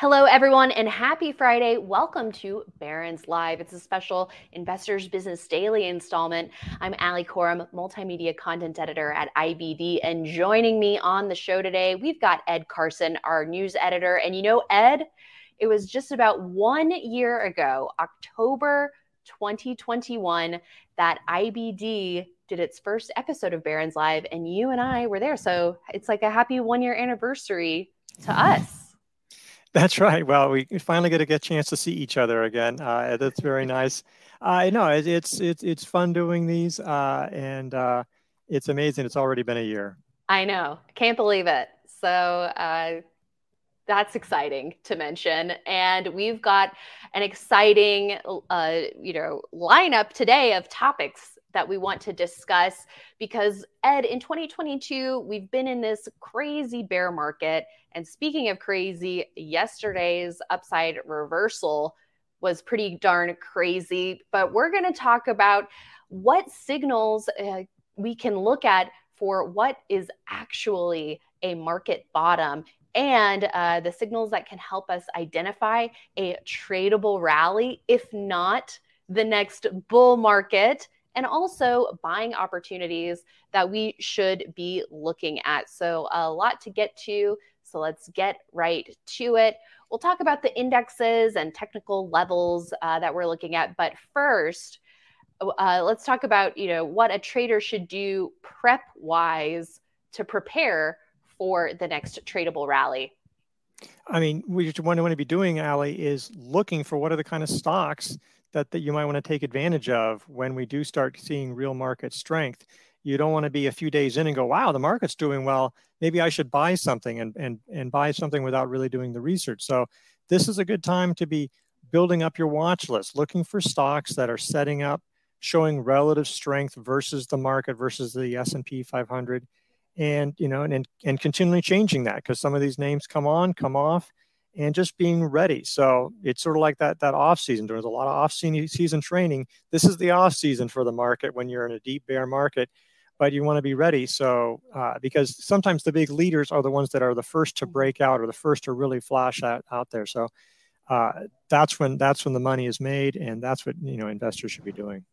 Hello, everyone, and happy Friday. Welcome to Barron's Live. It's a special Investors Business Daily installment. I'm Ali Coram, multimedia content editor at IBD, and joining me on the show today, we've got Ed Carson, our news editor. And you know, Ed, it was just about one year ago, October 2021, that IBD did its first episode of Barron's Live, and you and I were there. So it's like a happy one year anniversary to us. That's right. Well, we finally get a get chance to see each other again. Uh, that's very nice. I uh, know it, it's it's it's fun doing these, uh, and uh, it's amazing. It's already been a year. I know. Can't believe it. So uh, that's exciting to mention. And we've got an exciting, uh, you know, lineup today of topics that we want to discuss because Ed, in 2022, we've been in this crazy bear market. And speaking of crazy, yesterday's upside reversal was pretty darn crazy. But we're going to talk about what signals uh, we can look at for what is actually a market bottom and uh, the signals that can help us identify a tradable rally, if not the next bull market and also buying opportunities that we should be looking at. So, a lot to get to. So, let's get right to it. We'll talk about the indexes and technical levels uh, that we're looking at. But first, uh, let's talk about you know what a trader should do prep wise to prepare for the next tradable rally. I mean, what you want to be doing, Ali, is looking for what are the kind of stocks that, that you might want to take advantage of when we do start seeing real market strength. You don't want to be a few days in and go, wow, the market's doing well. Maybe I should buy something and, and, and buy something without really doing the research. So this is a good time to be building up your watch list, looking for stocks that are setting up, showing relative strength versus the market versus the S&P 500 and you know and and continually changing that because some of these names come on come off and just being ready. So it's sort of like that that off season. There's a lot of off season training. This is the off season for the market when you're in a deep bear market, but you want to be ready. So uh, because sometimes the big leaders are the ones that are the first to break out or the first to really flash out out there. So uh, that's when that's when the money is made, and that's what you know investors should be doing.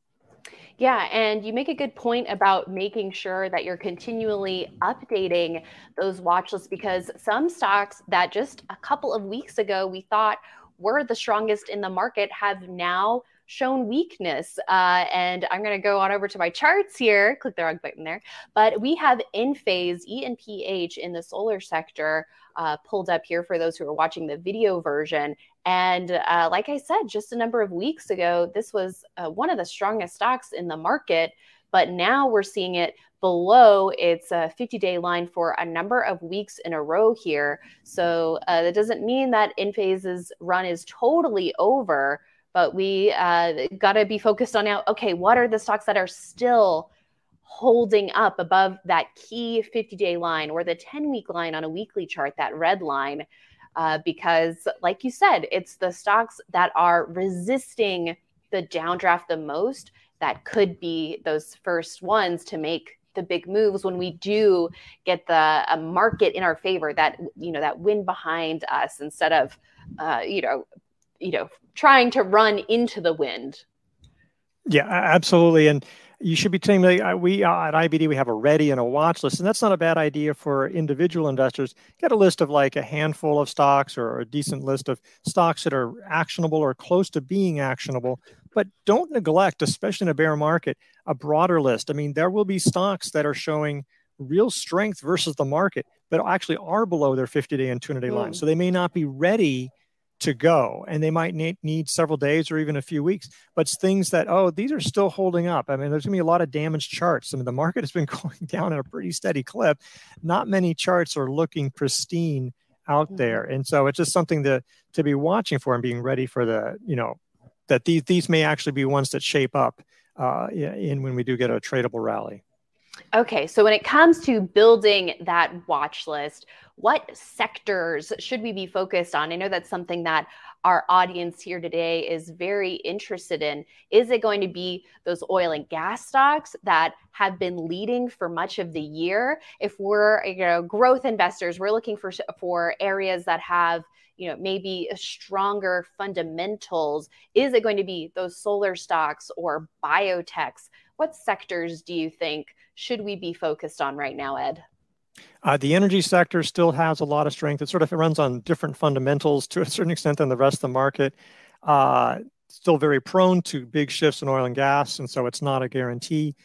Yeah, and you make a good point about making sure that you're continually updating those watch lists because some stocks that just a couple of weeks ago we thought were the strongest in the market have now shown weakness. Uh, and I'm going to go on over to my charts here, click the wrong button there. But we have Enphase, ENPH in the solar sector uh, pulled up here for those who are watching the video version. And uh, like I said, just a number of weeks ago, this was uh, one of the strongest stocks in the market. But now we're seeing it below its 50 day line for a number of weeks in a row here. So uh, that doesn't mean that Enphase's run is totally over, but we uh, got to be focused on now okay, what are the stocks that are still holding up above that key 50 day line or the 10 week line on a weekly chart, that red line. Uh, because, like you said, it's the stocks that are resisting the downdraft the most that could be those first ones to make the big moves when we do get the market in our favor that you know that wind behind us instead of uh, you know you know trying to run into the wind. Yeah absolutely. And you should be telling me we uh, at IBD we have a ready and a watch list, and that's not a bad idea for individual investors. Get a list of like a handful of stocks or a decent list of stocks that are actionable or close to being actionable, but don't neglect, especially in a bear market, a broader list. I mean, there will be stocks that are showing real strength versus the market, but actually are below their 50-day and 200-day mm. line, so they may not be ready to go and they might need, need several days or even a few weeks but things that oh these are still holding up i mean there's going to be a lot of damaged charts i mean the market has been going down at a pretty steady clip not many charts are looking pristine out mm-hmm. there. And so it's just something to to be watching for and being ready for the, you know, that these these may actually be ones that shape up uh, in when we do get a tradable rally. Okay, so when it comes to building that watch list, what sectors should we be focused on? I know that's something that our audience here today is very interested in. Is it going to be those oil and gas stocks that have been leading for much of the year? If we're you know growth investors, we're looking for for areas that have you know maybe stronger fundamentals. Is it going to be those solar stocks or biotechs? What sectors do you think should we be focused on right now, Ed? Uh, the energy sector still has a lot of strength. It sort of runs on different fundamentals to a certain extent than the rest of the market. Uh, still very prone to big shifts in oil and gas, and so it's not a guarantee.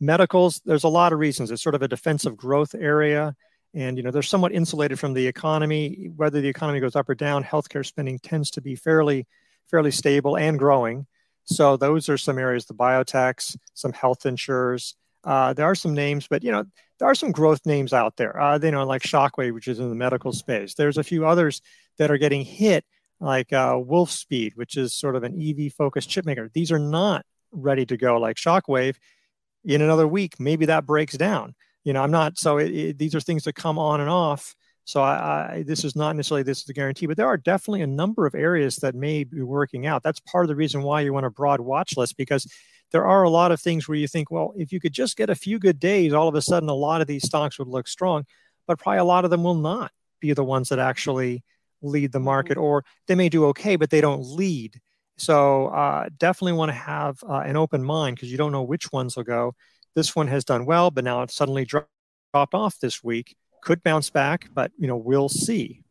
Medicals, there's a lot of reasons. It's sort of a defensive growth area, and you know they're somewhat insulated from the economy. Whether the economy goes up or down, healthcare spending tends to be fairly fairly stable and growing. So those are some areas. The biotechs, some health insurers. Uh, there are some names, but you know there are some growth names out there. Uh, you know, like Shockwave, which is in the medical space. There's a few others that are getting hit, like uh, Wolfspeed, which is sort of an EV focused chip maker. These are not ready to go like Shockwave. In another week, maybe that breaks down. You know, I'm not. So it, it, these are things that come on and off. So I, I, this is not necessarily this is a guarantee, but there are definitely a number of areas that may be working out. That's part of the reason why you want a broad watch list because there are a lot of things where you think, well, if you could just get a few good days, all of a sudden a lot of these stocks would look strong, but probably a lot of them will not be the ones that actually lead the market, mm-hmm. or they may do okay, but they don't lead. So uh, definitely want to have uh, an open mind because you don't know which ones will go. This one has done well, but now it's suddenly dropped off this week. Could bounce back, but you know we'll see.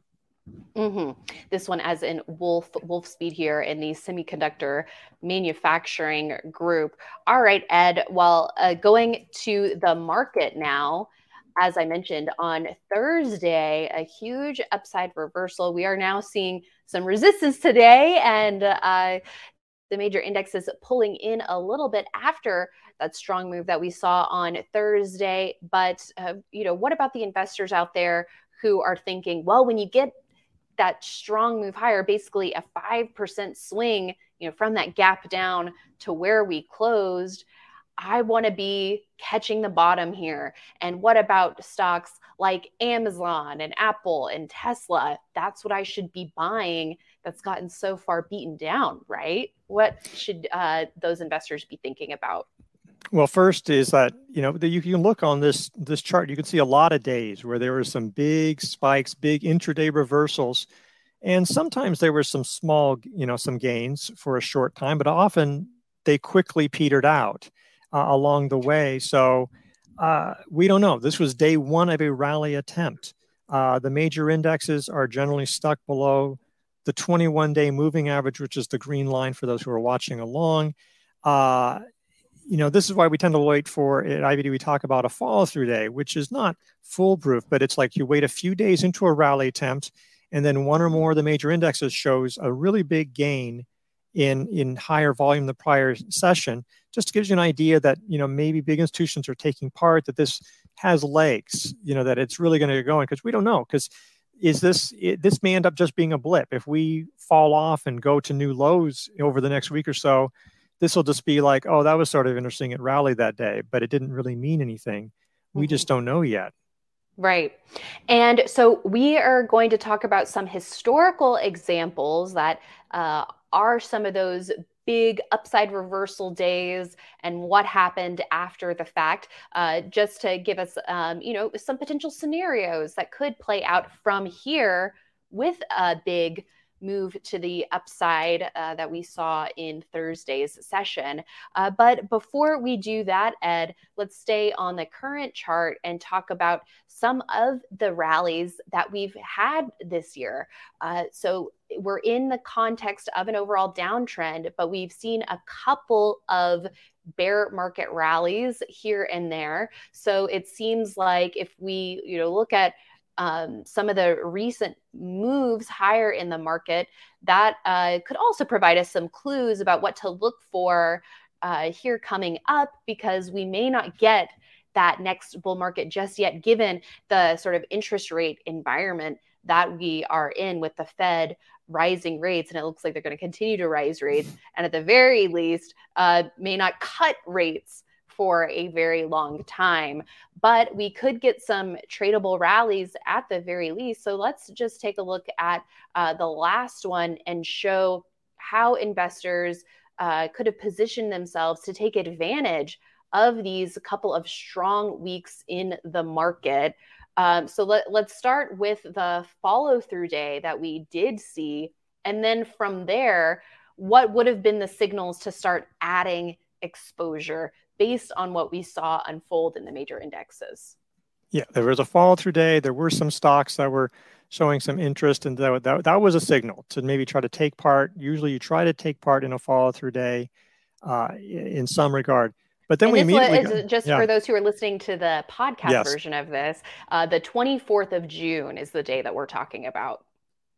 Mm-hmm. This one, as in Wolf Wolfspeed here in the semiconductor manufacturing group. All right, Ed. Well, uh, going to the market now. As I mentioned on Thursday, a huge upside reversal. We are now seeing some resistance today, and uh, the major indexes pulling in a little bit after that strong move that we saw on Thursday. But uh, you know, what about the investors out there who are thinking, well, when you get that strong move higher, basically a 5% swing, you know, from that gap down to where we closed, I want to be catching the bottom here. And what about stocks like Amazon and Apple and Tesla? That's what I should be buying that's gotten so far beaten down, right? What should uh, those investors be thinking about? Well, first is that you know you can look on this this chart. You can see a lot of days where there were some big spikes, big intraday reversals, and sometimes there were some small, you know, some gains for a short time, but often they quickly petered out uh, along the way. So uh, we don't know. This was day one of a rally attempt. Uh, the major indexes are generally stuck below the 21 day moving average, which is the green line for those who are watching along. Uh, you know, this is why we tend to wait for at IBD, we talk about a follow through day, which is not foolproof, but it's like you wait a few days into a rally attempt, and then one or more of the major indexes shows a really big gain in in higher volume the prior session just gives you an idea that you know maybe big institutions are taking part that this has legs you know that it's really going to go going because we don't know because is this it, this may end up just being a blip if we fall off and go to new lows over the next week or so this will just be like, oh, that was sort of interesting. It rallied that day, but it didn't really mean anything. We mm-hmm. just don't know yet. Right. And so we are going to talk about some historical examples that uh, are some of those big upside reversal days and what happened after the fact, uh, just to give us, um, you know, some potential scenarios that could play out from here with a big move to the upside uh, that we saw in Thursday's session. Uh, but before we do that, Ed, let's stay on the current chart and talk about some of the rallies that we've had this year. Uh, so we're in the context of an overall downtrend, but we've seen a couple of bear market rallies here and there. So it seems like if we, you know, look at um, some of the recent moves higher in the market, that uh, could also provide us some clues about what to look for uh, here coming up because we may not get that next bull market just yet, given the sort of interest rate environment that we are in with the Fed rising rates, and it looks like they're going to continue to rise rates, and at the very least, uh, may not cut rates for a very long time. But we could get some tradable rallies at the very least. So let's just take a look at uh, the last one and show how investors uh, could have positioned themselves to take advantage of these couple of strong weeks in the market. Um, so let, let's start with the follow through day that we did see. And then from there, what would have been the signals to start adding exposure based on what we saw unfold in the major indexes? Yeah, there was a follow through day. There were some stocks that were showing some interest, and that, that, that was a signal to maybe try to take part. Usually, you try to take part in a follow through day uh, in some regard. But then and we immediately is, just yeah. for those who are listening to the podcast yes. version of this, uh, the 24th of June is the day that we're talking about.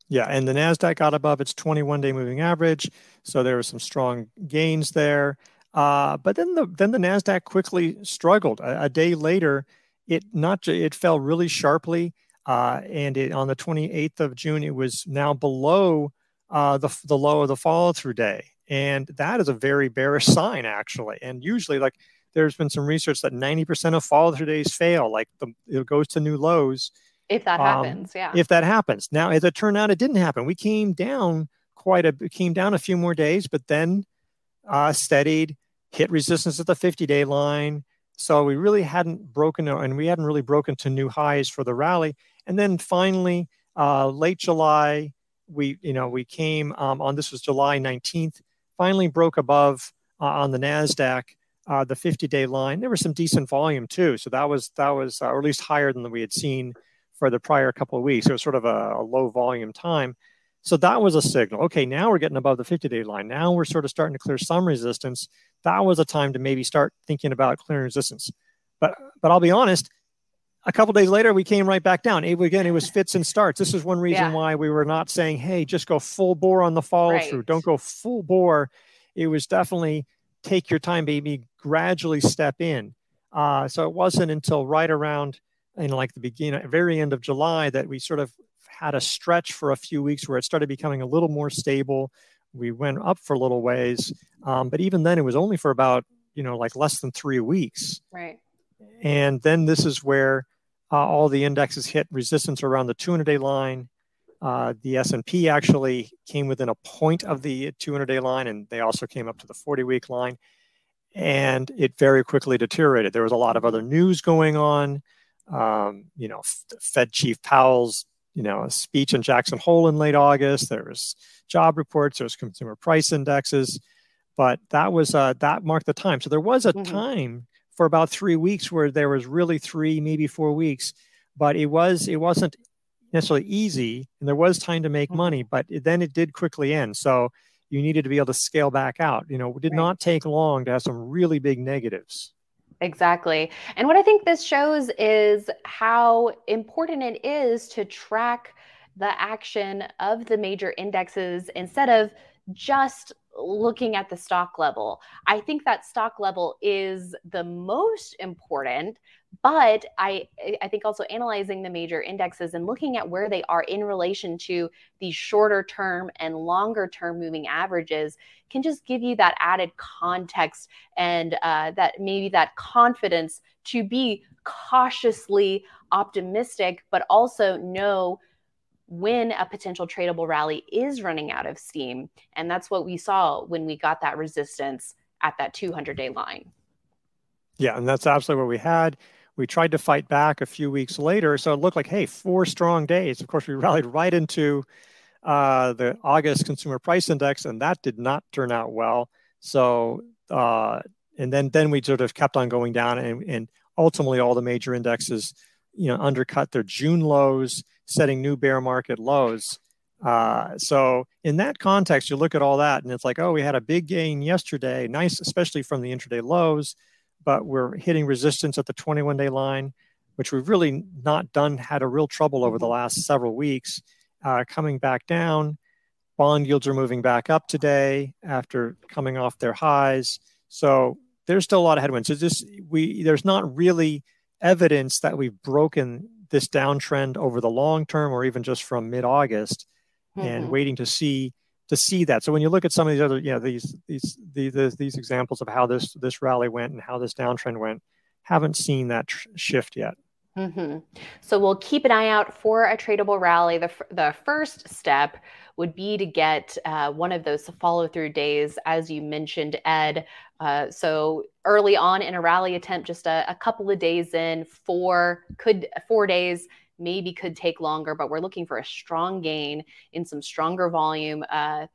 Yeah, and the Nasdaq got above its 21-day moving average, so there were some strong gains there. Uh, but then the then the Nasdaq quickly struggled. A, a day later, it not it fell really sharply, uh, and it, on the 28th of June, it was now below uh, the the low of the follow through day. And that is a very bearish sign, actually. And usually, like there's been some research that 90% of follow through days fail, like the, it goes to new lows. If that um, happens, yeah. If that happens. Now, as it turned out, it didn't happen. We came down quite a came down a few more days, but then uh, steadied, hit resistance at the 50 day line. So we really hadn't broken, and we hadn't really broken to new highs for the rally. And then finally, uh, late July, we you know we came um, on this was July 19th finally broke above uh, on the Nasdaq uh, the 50-day line. There was some decent volume too, so that was that was uh, or at least higher than we had seen for the prior couple of weeks. It was sort of a, a low volume time. So that was a signal. Okay, now we're getting above the 50-day line. Now we're sort of starting to clear some resistance. That was a time to maybe start thinking about clearing resistance. But but I'll be honest, a couple days later we came right back down it, again it was fits and starts this is one reason yeah. why we were not saying hey just go full bore on the follow right. through don't go full bore it was definitely take your time baby gradually step in uh, so it wasn't until right around in like the beginning very end of july that we sort of had a stretch for a few weeks where it started becoming a little more stable we went up for a little ways um, but even then it was only for about you know like less than three weeks right and then this is where uh, all the indexes hit resistance around the 200-day line. Uh, the S&P actually came within a point of the 200-day line, and they also came up to the 40-week line. And it very quickly deteriorated. There was a lot of other news going on. Um, you know, Fed Chief Powell's you know a speech in Jackson Hole in late August. There was job reports. There was consumer price indexes, but that was uh, that marked the time. So there was a mm-hmm. time for about three weeks where there was really three, maybe four weeks, but it was it wasn't necessarily easy, and there was time to make mm-hmm. money, but it, then it did quickly end. So you needed to be able to scale back out. You know, it did right. not take long to have some really big negatives. Exactly. And what I think this shows is how important it is to track the action of the major indexes instead of just looking at the stock level. I think that stock level is the most important, but I I think also analyzing the major indexes and looking at where they are in relation to these shorter term and longer term moving averages can just give you that added context and uh, that maybe that confidence to be cautiously optimistic, but also know when a potential tradable rally is running out of steam. And that's what we saw when we got that resistance at that 200 day line. Yeah, and that's absolutely what we had. We tried to fight back a few weeks later. So it looked like, hey, four strong days. Of course, we rallied right into uh, the August consumer price index, and that did not turn out well. So, uh, and then then we sort of kept on going down, and, and ultimately all the major indexes, you know, undercut their June lows setting new bear market lows. Uh, so in that context, you look at all that and it's like, oh, we had a big gain yesterday, nice, especially from the intraday lows, but we're hitting resistance at the 21 day line, which we've really not done, had a real trouble over the mm-hmm. last several weeks. Uh, coming back down, bond yields are moving back up today after coming off their highs. So there's still a lot of headwinds. So this we there's not really evidence that we've broken this downtrend over the long term or even just from mid-August mm-hmm. and waiting to see to see that. So when you look at some of these other, you know, these these these these examples of how this this rally went and how this downtrend went, haven't seen that tr- shift yet. Mm-hmm. So we'll keep an eye out for a tradable rally. The, the first step would be to get uh, one of those follow through days, as you mentioned, Ed. Uh, so early on in a rally attempt, just a, a couple of days in, four could four days maybe could take longer, but we're looking for a strong gain in some stronger volume. Uh,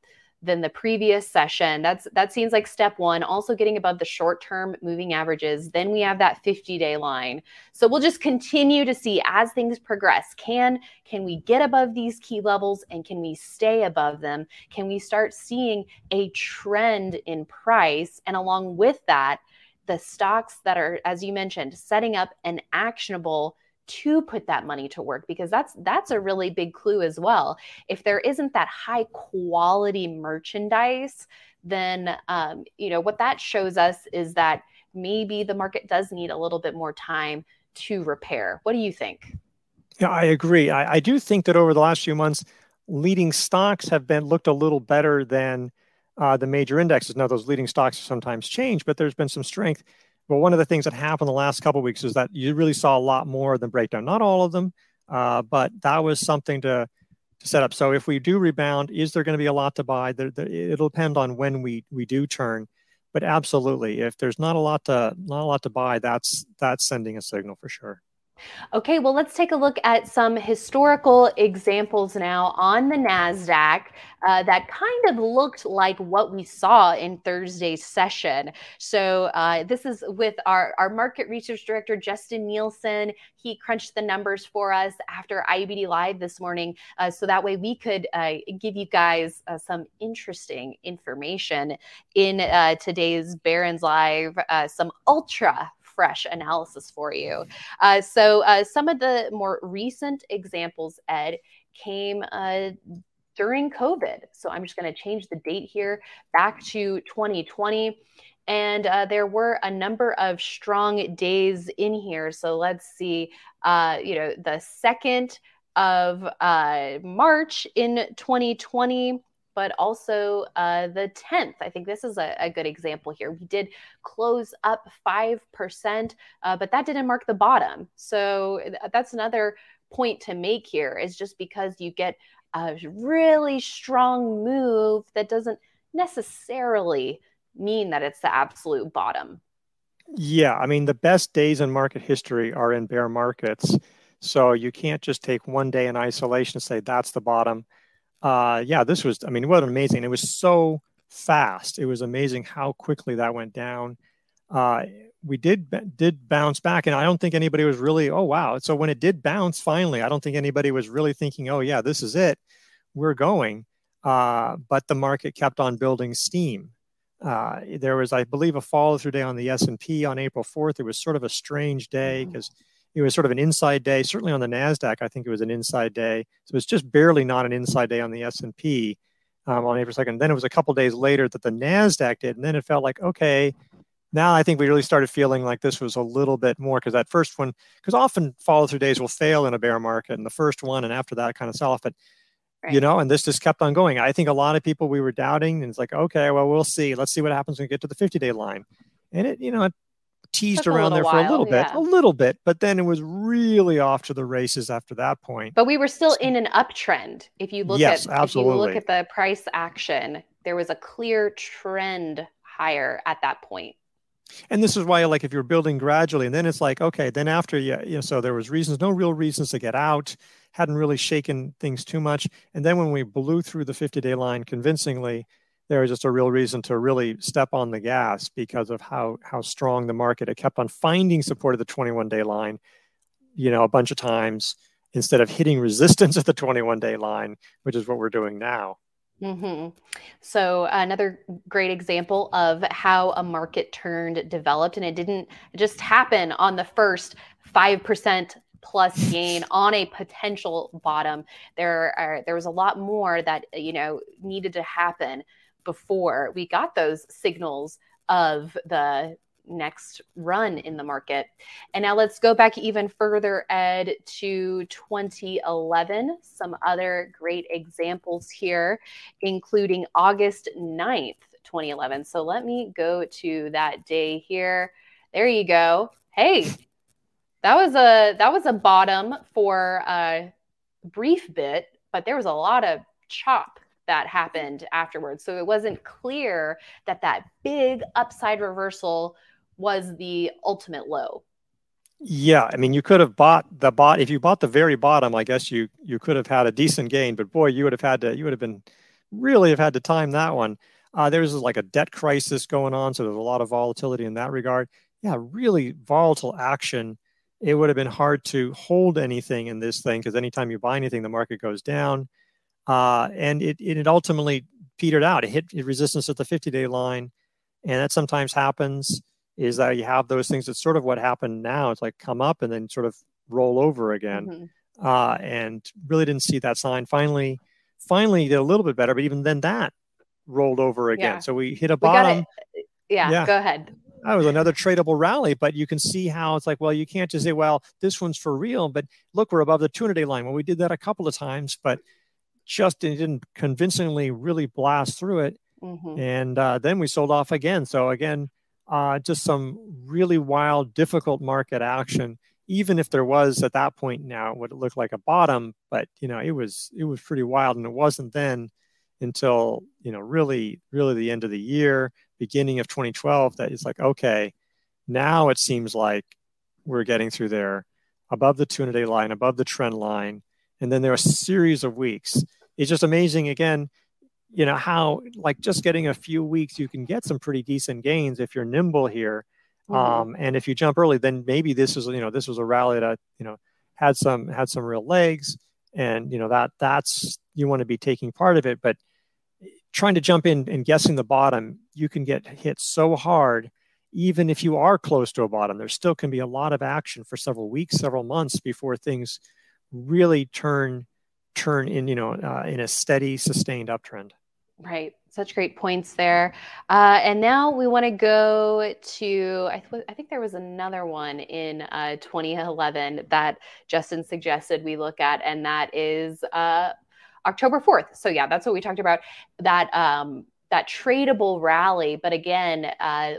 than the previous session. That's that seems like step 1, also getting above the short-term moving averages. Then we have that 50-day line. So we'll just continue to see as things progress. Can can we get above these key levels and can we stay above them? Can we start seeing a trend in price and along with that the stocks that are as you mentioned setting up an actionable to put that money to work because that's that's a really big clue as well. If there isn't that high quality merchandise then um, you know what that shows us is that maybe the market does need a little bit more time to repair. What do you think? Yeah i agree. I, I do think that over the last few months leading stocks have been looked a little better than uh, the major indexes. Now those leading stocks sometimes change but there's been some strength but one of the things that happened the last couple weeks is that you really saw a lot more than breakdown. Not all of them, uh, but that was something to to set up. So if we do rebound, is there going to be a lot to buy? There, there, it'll depend on when we we do turn. But absolutely, if there's not a lot to not a lot to buy, that's that's sending a signal for sure. Okay, well, let's take a look at some historical examples now on the NASDAQ uh, that kind of looked like what we saw in Thursday's session. So, uh, this is with our, our market research director, Justin Nielsen. He crunched the numbers for us after IBD Live this morning. Uh, so that way we could uh, give you guys uh, some interesting information in uh, today's Barron's Live, some ultra fresh analysis for you. Uh, so uh, some of the more recent examples, Ed, came uh, during COVID. So I'm just going to change the date here back to 2020. And uh, there were a number of strong days in here. So let's see, uh, you know, the second of uh, March in 2020 but also uh, the 10th. I think this is a, a, good example here. We did close up 5%, uh, but that didn't mark the bottom. So that's another point to make here is just because you get a really strong move that doesn't necessarily mean that it's the absolute bottom. Yeah, I mean, the best days in market history are in bear markets. So you can't just take one day in isolation and say that's the bottom uh, yeah, this was, I mean, what amazing. It was so fast. It was amazing how quickly that went down. Uh, we did did bounce back, and I don't think anybody was really, oh wow. So when it did bounce finally, I don't think anybody was really thinking, oh yeah, this is it, we're going. Uh, but the market kept on building steam. Uh, there was, I believe, a follow through day on the S and P on April fourth. It was sort of a strange day because. Mm-hmm it was sort of an inside day. Certainly on the Nasdaq, I think it was an inside day. So it's just barely not an inside day on the S and P um, on April second. Then it was a couple days later that the Nasdaq did, and then it felt like okay. Now I think we really started feeling like this was a little bit more because that first one, because often follow through days will fail in a bear market, and the first one and after that kind of sell off. But Right. you know and this just kept on going i think a lot of people we were doubting and it's like okay well we'll see let's see what happens when we get to the 50 day line and it you know it teased around there for while, a little bit, yeah. a little bit, but then it was really off to the races after that point. But we were still in an uptrend. If you look yes, at absolutely. if you look at the price action, there was a clear trend higher at that point. And this is why, like, if you're building gradually, and then it's like, okay, then after, yeah, you know, so there was reasons, no real reasons to get out, hadn't really shaken things too much, and then when we blew through the 50-day line convincingly, there was just a real reason to really step on the gas because of how how strong the market it kept on finding support of the 21 day line you know a bunch of times instead of hitting resistance at the 21 day line which is what we're doing now. Mm-hmm. so another great example of how a market turned developed and it didn't just happen on the first 5% plus gain on a potential bottom. There are there was a lot more that you know needed to happen before we got those signals of the next run in the market. And now let's go back even further, Ed, to 2011. Some other great examples here, including August 9th, 2011. So let me go to that day here. There you go. Hey, that was a that was a bottom for a brief bit, but there was a lot of chop that happened afterwards. So it wasn't clear that that big upside reversal was the ultimate low. Yeah, I mean, you could have bought the bot if you bought the very bottom. I guess you you could have had a decent gain, but boy, you would have had to you would have been really have had to time that one. Uh, there's like a debt crisis going on, so there's a lot of volatility in that regard. Yeah, really volatile action. It would have been hard to hold anything in this thing because anytime you buy anything, the market goes down, uh, and it it ultimately petered out. It hit resistance at the 50-day line, and that sometimes happens. Is that you have those things? It's sort of what happened now. It's like come up and then sort of roll over again, mm-hmm. uh, and really didn't see that sign. Finally, finally did a little bit better, but even then that rolled over again. Yeah. So we hit a bottom. Yeah, yeah, go ahead. That was another tradable rally, but you can see how it's like, well, you can't just say, well, this one's for real, but look, we're above the 200 day line. Well, we did that a couple of times, but just didn't convincingly really blast through it. Mm-hmm. And uh, then we sold off again. So, again, uh, just some really wild, difficult market action. Even if there was at that point now what it looked like a bottom, but you know it was it was pretty wild, and it wasn't then until you know really really the end of the year beginning of 2012 that it's like okay now it seems like we're getting through there above the 200 day line above the trend line and then there are a series of weeks it's just amazing again you know how like just getting a few weeks you can get some pretty decent gains if you're nimble here mm-hmm. um, and if you jump early then maybe this is you know this was a rally that you know had some had some real legs and you know that that's you want to be taking part of it but trying to jump in and guessing the bottom, you can get hit so hard. Even if you are close to a bottom, there still can be a lot of action for several weeks, several months before things really turn turn in, you know, uh, in a steady, sustained uptrend. Right. Such great points there. Uh, and now we want to go to, I, th- I, think there was another one in uh, 2011 that Justin suggested we look at, and that is uh, October 4th. So yeah, that's what we talked about. That um, that tradable rally. But again, uh,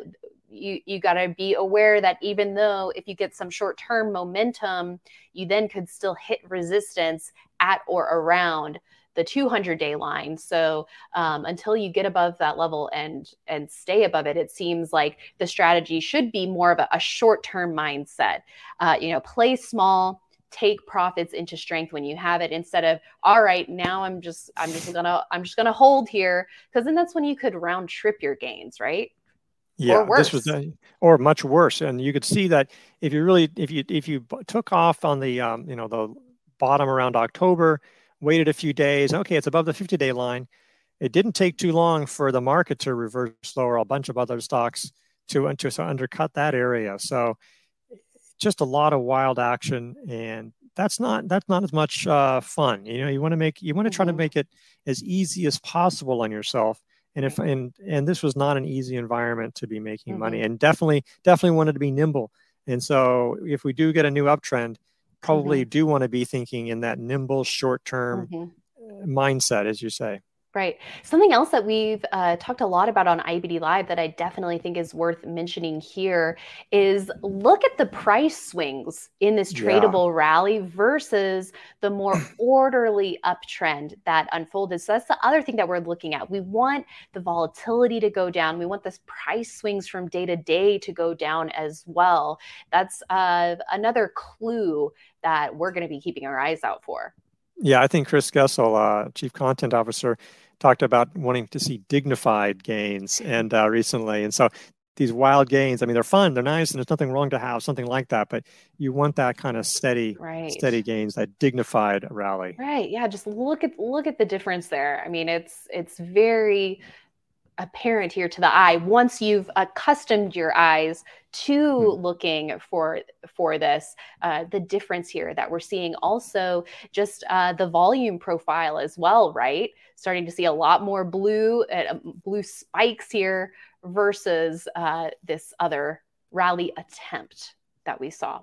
you you got to be aware that even though if you get some short term momentum, you then could still hit resistance at or around the 200 day line. So um, until you get above that level and and stay above it, it seems like the strategy should be more of a, a short term mindset. Uh, you know, play small take profits into strength when you have it instead of all right now i'm just i'm just gonna i'm just gonna hold here because then that's when you could round trip your gains right yeah this was or much worse and you could see that if you really if you if you took off on the um, you know the bottom around october waited a few days okay it's above the 50 day line it didn't take too long for the market to reverse lower a bunch of other stocks to, to undercut that area. So just a lot of wild action and that's not that's not as much uh, fun. You know you want to make you want to try to mm-hmm. make it as easy as possible on yourself and if and and this was not an easy environment to be making mm-hmm. money and definitely definitely wanted to be nimble and so if we do get a new uptrend probably mm-hmm. do want to be thinking in that nimble short term mm-hmm. mindset as you say Right. Something else that we've uh, talked a lot about on IBD Live that I definitely think is worth mentioning here is look at the price swings in this tradable yeah. rally versus the more orderly uptrend that unfolded. So that's the other thing that we're looking at. We want the volatility to go down. We want this price swings from day to day to go down as well. That's uh, another clue that we're going to be keeping our eyes out for. Yeah, I think Chris Gessel, uh, Chief Content Officer, talked about wanting to see dignified gains and uh, recently, and so these wild gains. I mean, they're fun, they're nice, and there's nothing wrong to have something like that. But you want that kind of steady, right. steady gains, that dignified rally. Right. Yeah. Just look at look at the difference there. I mean, it's it's very apparent here to the eye once you've accustomed your eyes to hmm. looking for for this uh, the difference here that we're seeing also just uh, the volume profile as well right starting to see a lot more blue uh, blue spikes here versus uh, this other rally attempt that we saw.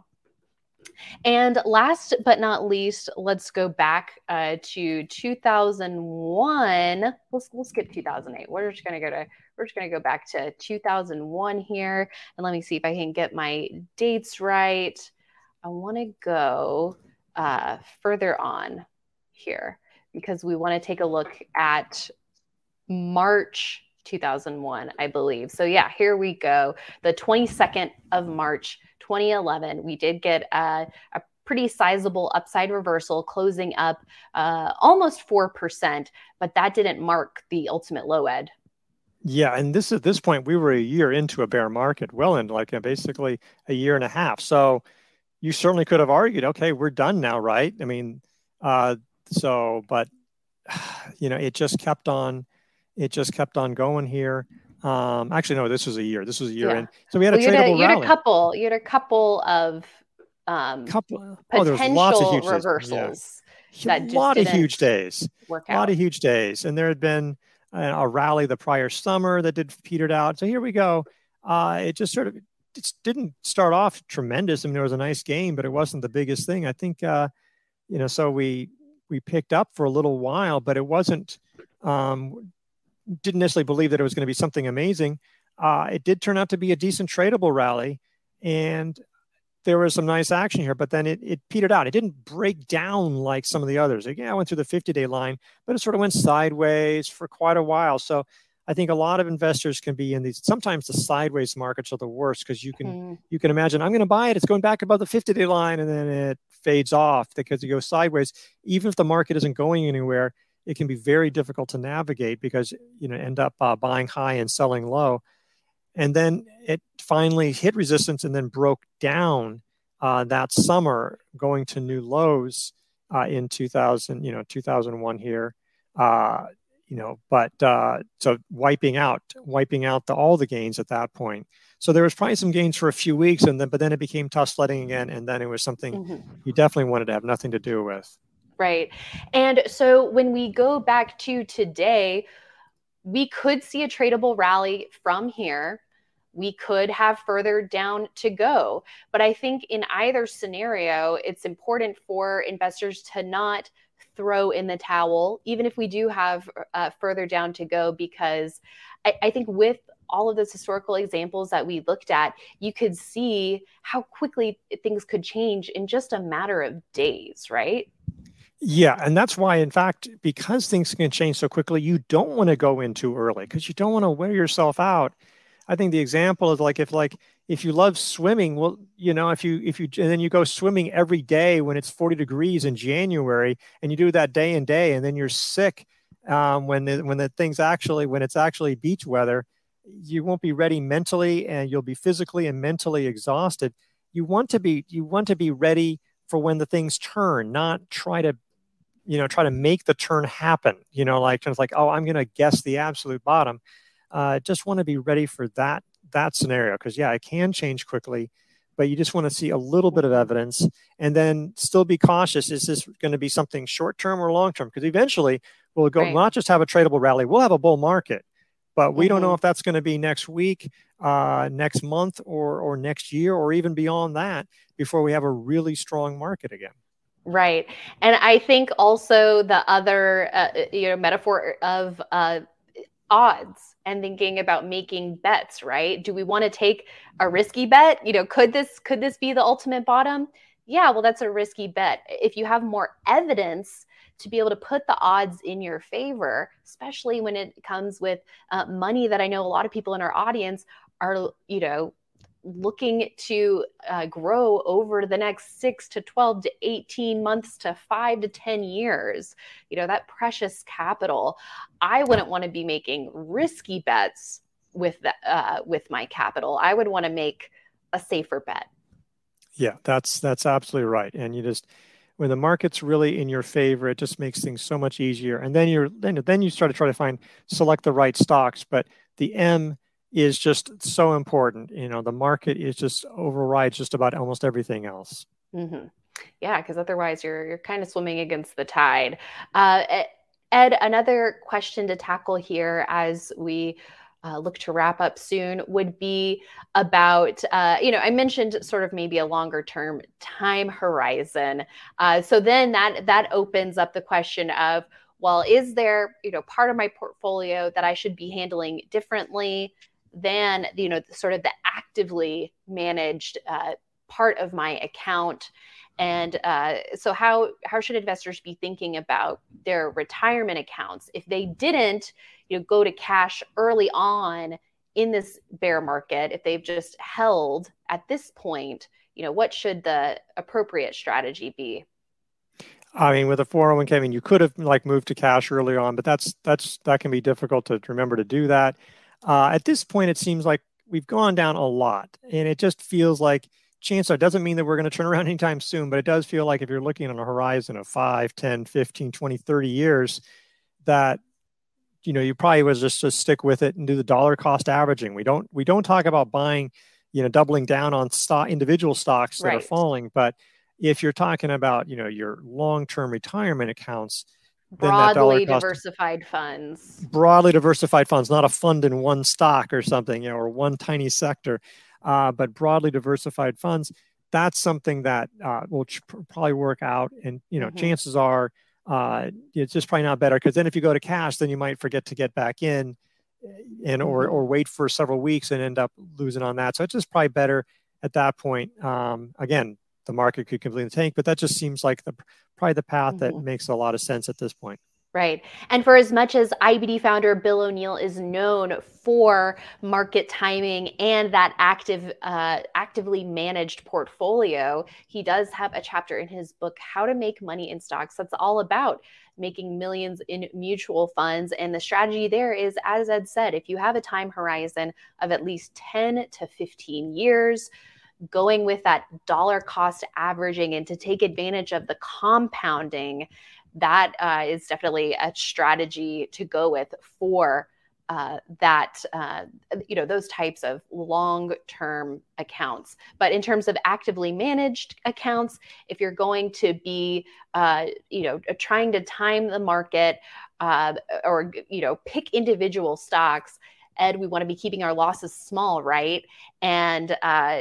And last but not least, let's go back uh, to 2001. Let's, we'll skip 2008. We're just going to go to we're just to go back to 2001 here, and let me see if I can get my dates right. I want to go uh, further on here because we want to take a look at March 2001, I believe. So, yeah, here we go. The 22nd of March 2011, we did get a, a pretty sizable upside reversal, closing up uh, almost 4%, but that didn't mark the ultimate low ed. Yeah, and this at this point we were a year into a bear market, well into like basically a year and a half. So you certainly could have argued, okay, we're done now, right? I mean, uh, so but you know, it just kept on it just kept on going here. Um, actually, no, this was a year. This was a year yeah. in. So we had well, a tradable you had a couple. You had a couple of um, couple. Oh, there was lots of huge reversals. Yeah. a lot of huge days. Work out. A lot of huge days, and there had been a rally the prior summer that did petered out. So here we go. Uh, it just sort of it didn't start off tremendous. I mean, there was a nice game, but it wasn't the biggest thing. I think, uh, you know, so we we picked up for a little while, but it wasn't um, didn't necessarily believe that it was going to be something amazing. Uh, it did turn out to be a decent tradable rally, and there was some nice action here, but then it, it petered out. It didn't break down like some of the others. Again, I went through the 50 day line, but it sort of went sideways for quite a while. So I think a lot of investors can be in these. Sometimes the sideways markets are the worst because you can mm. you can imagine I'm going to buy it. It's going back above the 50 day line, and then it fades off because it goes sideways. Even if the market isn't going anywhere, it can be very difficult to navigate because you know end up uh, buying high and selling low. And then it finally hit resistance and then broke down uh, that summer going to new lows uh, in 2000 you know 2001 here uh, you know but uh, so wiping out wiping out the, all the gains at that point. So there was probably some gains for a few weeks and then but then it became tough sledding again and then it was something mm-hmm. you definitely wanted to have nothing to do with Right. And so when we go back to today, we could see a tradable rally from here. We could have further down to go. But I think in either scenario, it's important for investors to not throw in the towel, even if we do have uh, further down to go, because I, I think with all of those historical examples that we looked at, you could see how quickly things could change in just a matter of days, right? Yeah, and that's why, in fact, because things can change so quickly, you don't want to go in too early because you don't want to wear yourself out. I think the example is like if like if you love swimming, well, you know, if you if you and then you go swimming every day when it's 40 degrees in January, and you do that day and day, and then you're sick um, when the, when the things actually when it's actually beach weather, you won't be ready mentally, and you'll be physically and mentally exhausted. You want to be you want to be ready for when the things turn, not try to you know try to make the turn happen you know like kind of like oh i'm going to guess the absolute bottom uh, just want to be ready for that that scenario because yeah it can change quickly but you just want to see a little bit of evidence and then still be cautious is this going to be something short term or long term because eventually we'll go right. not just have a tradable rally we'll have a bull market but we mm-hmm. don't know mm-hmm. if that's going to be next week uh, next month or or next year or even beyond that before we have a really strong market again Right. And I think also the other, uh, you know, metaphor of uh, odds and thinking about making bets, right? Do we want to take a risky bet? You know, could this could this be the ultimate bottom? Yeah, well, that's a risky bet. If you have more evidence to be able to put the odds in your favor, especially when it comes with uh, money that I know a lot of people in our audience are, you know, looking to uh, grow over the next six to 12 to 18 months to five to 10 years, you know, that precious capital, I wouldn't want to be making risky bets with the, uh, with my capital. I would want to make a safer bet. Yeah, that's that's absolutely right. And you just when the market's really in your favor, it just makes things so much easier. And then you're then then you start to try to find select the right stocks. But the M is just so important. You know, the market is just overrides just about almost everything else. Mm-hmm. Yeah, because otherwise you're you're kind of swimming against the tide. Uh, Ed, another question to tackle here as we uh, look to wrap up soon would be about uh, you know i mentioned sort of maybe a longer term time horizon uh, so then that that opens up the question of well is there you know part of my portfolio that i should be handling differently than you know sort of the actively managed uh, part of my account. And uh, so how how should investors be thinking about their retirement accounts? If they didn't you know go to cash early on in this bear market if they've just held at this point you know what should the appropriate strategy be? I mean, with a 401k, I mean, you could have like moved to cash early on, but that's that's that can be difficult to remember to do that. Uh, at this point, it seems like we've gone down a lot, and it just feels like chance are doesn't mean that we're going to turn around anytime soon, but it does feel like if you're looking on a horizon of 5, 10, 15, 20, 30 years, that you know, you probably was just to stick with it and do the dollar cost averaging. We don't we don't talk about buying, you know, doubling down on stock individual stocks that right. are falling, but if you're talking about, you know, your long-term retirement accounts, broadly diversified funds. Broadly diversified funds, not a fund in one stock or something, you know, or one tiny sector, uh, but broadly diversified funds. That's something that uh, will ch- probably work out, and you know, mm-hmm. chances are uh, it's just probably not better because then if you go to cash, then you might forget to get back in, and or mm-hmm. or wait for several weeks and end up losing on that. So it's just probably better at that point. Um, again, the market could completely tank, but that just seems like the probably the path mm-hmm. that makes a lot of sense at this point. Right. And for as much as IBD founder Bill O'Neil is known for market timing and that active, uh, actively managed portfolio, he does have a chapter in his book, How to Make Money in Stocks, that's all about making millions in mutual funds. And the strategy there is, as Ed said, if you have a time horizon of at least 10 to 15 years, going with that dollar cost averaging and to take advantage of the compounding that uh, is definitely a strategy to go with for uh, that uh, you know those types of long-term accounts. But in terms of actively managed accounts, if you're going to be uh, you know trying to time the market uh, or you know pick individual stocks, Ed, we want to be keeping our losses small, right? And uh,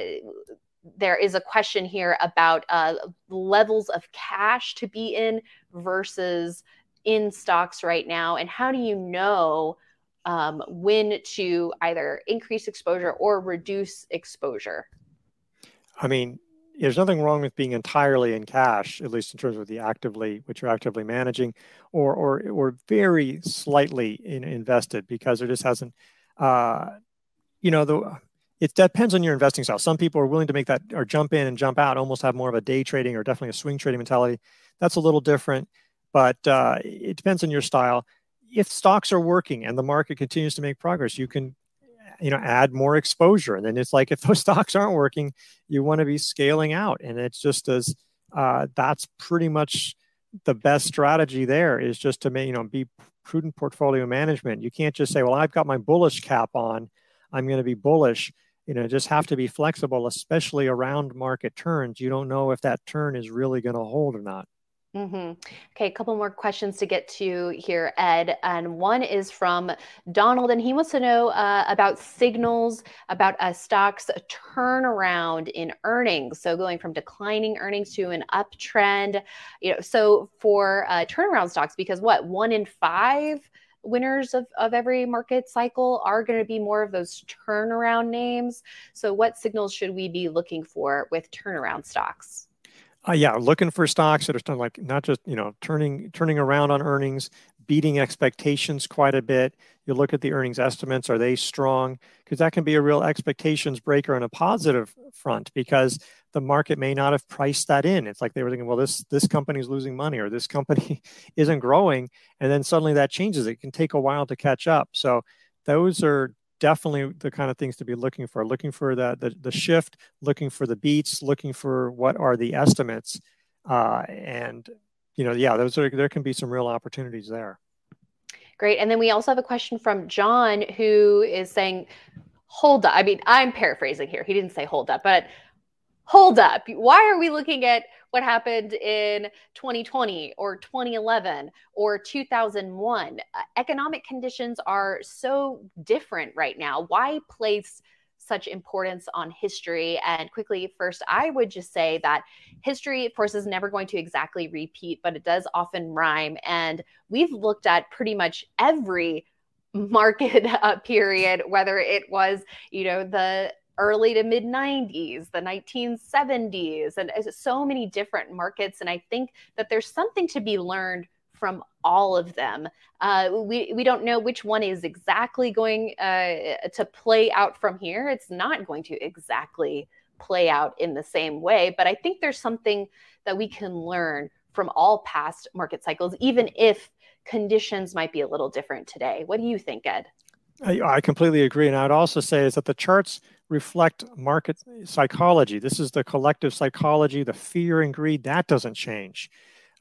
there is a question here about uh, levels of cash to be in versus in stocks right now and how do you know um, when to either increase exposure or reduce exposure i mean there's nothing wrong with being entirely in cash at least in terms of the actively which you're actively managing or or or very slightly in, invested because there just hasn't uh, you know the it depends on your investing style. Some people are willing to make that or jump in and jump out, almost have more of a day trading or definitely a swing trading mentality. That's a little different, but uh, it depends on your style. If stocks are working and the market continues to make progress, you can, you know, add more exposure. And then it's like if those stocks aren't working, you want to be scaling out. And it's just as uh, that's pretty much the best strategy. There is just to make you know be prudent portfolio management. You can't just say, well, I've got my bullish cap on. I'm going to be bullish you know just have to be flexible especially around market turns you don't know if that turn is really going to hold or not Mm-hmm. Okay, a couple more questions to get to here, Ed. And one is from Donald, and he wants to know uh, about signals about a stock's turnaround in earnings. So going from declining earnings to an uptrend. You know, so for uh, turnaround stocks, because what one in five winners of, of every market cycle are going to be more of those turnaround names. So, what signals should we be looking for with turnaround stocks? Uh, yeah, looking for stocks that are like not just you know turning turning around on earnings, beating expectations quite a bit. You look at the earnings estimates; are they strong? Because that can be a real expectations breaker on a positive front. Because the market may not have priced that in. It's like they were thinking, well, this this company is losing money or this company isn't growing, and then suddenly that changes. It can take a while to catch up. So those are definitely the kind of things to be looking for. Looking for that the, the shift, looking for the beats, looking for what are the estimates, uh, and you know, yeah, those are there can be some real opportunities there. Great. And then we also have a question from John who is saying, hold up. I mean, I'm paraphrasing here. He didn't say hold up, but hold up. Why are we looking at what happened in 2020 or 2011 or 2001? Uh, economic conditions are so different right now. Why place such importance on history? And quickly, first, I would just say that history, of course, is never going to exactly repeat, but it does often rhyme. And we've looked at pretty much every market uh, period, whether it was, you know, the early to mid 90s, the 1970s, and so many different markets. And I think that there's something to be learned from all of them. Uh, we, we don't know which one is exactly going uh, to play out from here. It's not going to exactly play out in the same way, but I think there's something that we can learn from all past market cycles, even if conditions might be a little different today. What do you think, Ed? I, I completely agree. And I would also say is that the charts reflect market psychology. This is the collective psychology, the fear and greed, that doesn't change.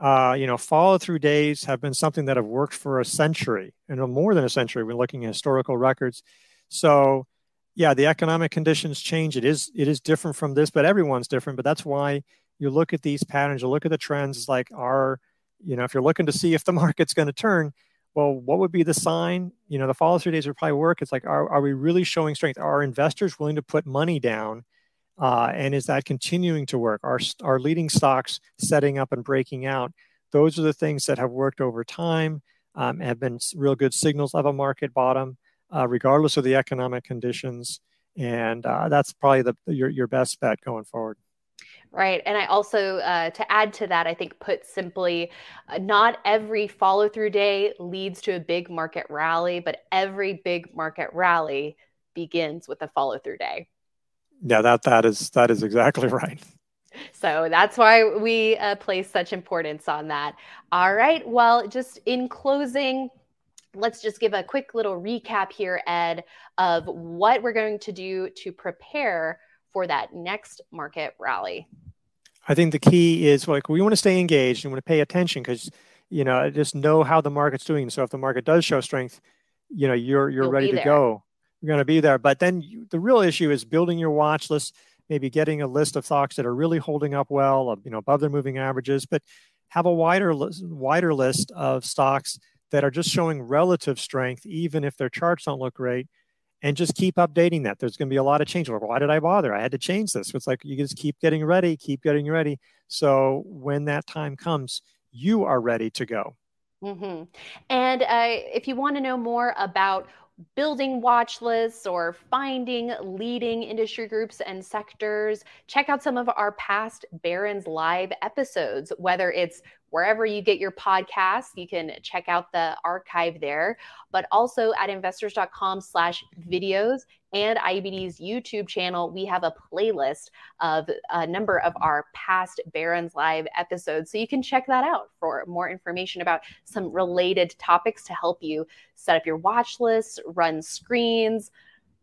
Uh, you know, follow through days have been something that have worked for a century and more than a century. We're looking at historical records. So, yeah, the economic conditions change. It is it is different from this, but everyone's different. But that's why you look at these patterns, you look at the trends. Like, are you know, if you're looking to see if the market's going to turn, well, what would be the sign? You know, the follow through days would probably work. It's like, are, are we really showing strength? Are investors willing to put money down? Uh, and is that continuing to work? Are, are leading stocks setting up and breaking out? Those are the things that have worked over time, um, have been real good signals of a market bottom, uh, regardless of the economic conditions. And uh, that's probably the, your, your best bet going forward. Right. And I also, uh, to add to that, I think put simply, uh, not every follow through day leads to a big market rally, but every big market rally begins with a follow through day. Yeah, that that is that is exactly right. So that's why we uh, place such importance on that. All right. Well, just in closing, let's just give a quick little recap here, Ed, of what we're going to do to prepare for that next market rally? I think the key is like we want to stay engaged and want to pay attention because you know just know how the market's doing. So if the market does show strength, you know you're you're You'll ready to go. You're going to be there. But then you, the real issue is building your watch list, maybe getting a list of stocks that are really holding up well, uh, you know, above their moving averages, but have a wider wider list of stocks that are just showing relative strength, even if their charts don't look great, and just keep updating that. There's going to be a lot of change. Why did I bother? I had to change this. It's like you just keep getting ready, keep getting ready. So when that time comes, you are ready to go. Mm-hmm. And uh, if you want to know more about building watch lists or finding leading industry groups and sectors, check out some of our past Barron's Live episodes, whether it's wherever you get your podcasts you can check out the archive there but also at investors.com slash videos and IBD's YouTube channel, we have a playlist of a number of our past Barron's Live episodes. So you can check that out for more information about some related topics to help you set up your watch list, run screens,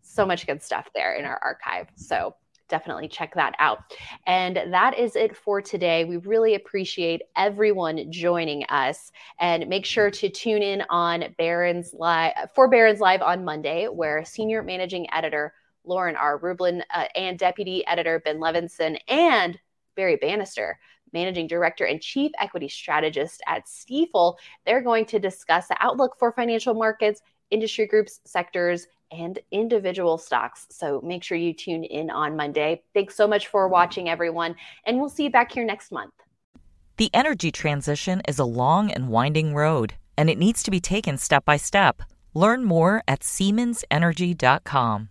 so much good stuff there in our archive. So definitely check that out. And that is it for today. We really appreciate everyone joining us and make sure to tune in on Barron's Live for Barron's Live on Monday, where senior managing editor Lauren R. Rublin uh, and deputy editor Ben Levisohn and Barry Bannister managing director and chief equity strategist at Stifel. They're going to discuss the outlook for financial markets, industry groups, sectors, and individual stocks. So make sure you tune in on Monday. Thanks so much for watching, everyone, and we'll see you back here next month. The energy transition is a long and winding road, and it needs to be taken step by step. Learn more at SiemensEnergy.com.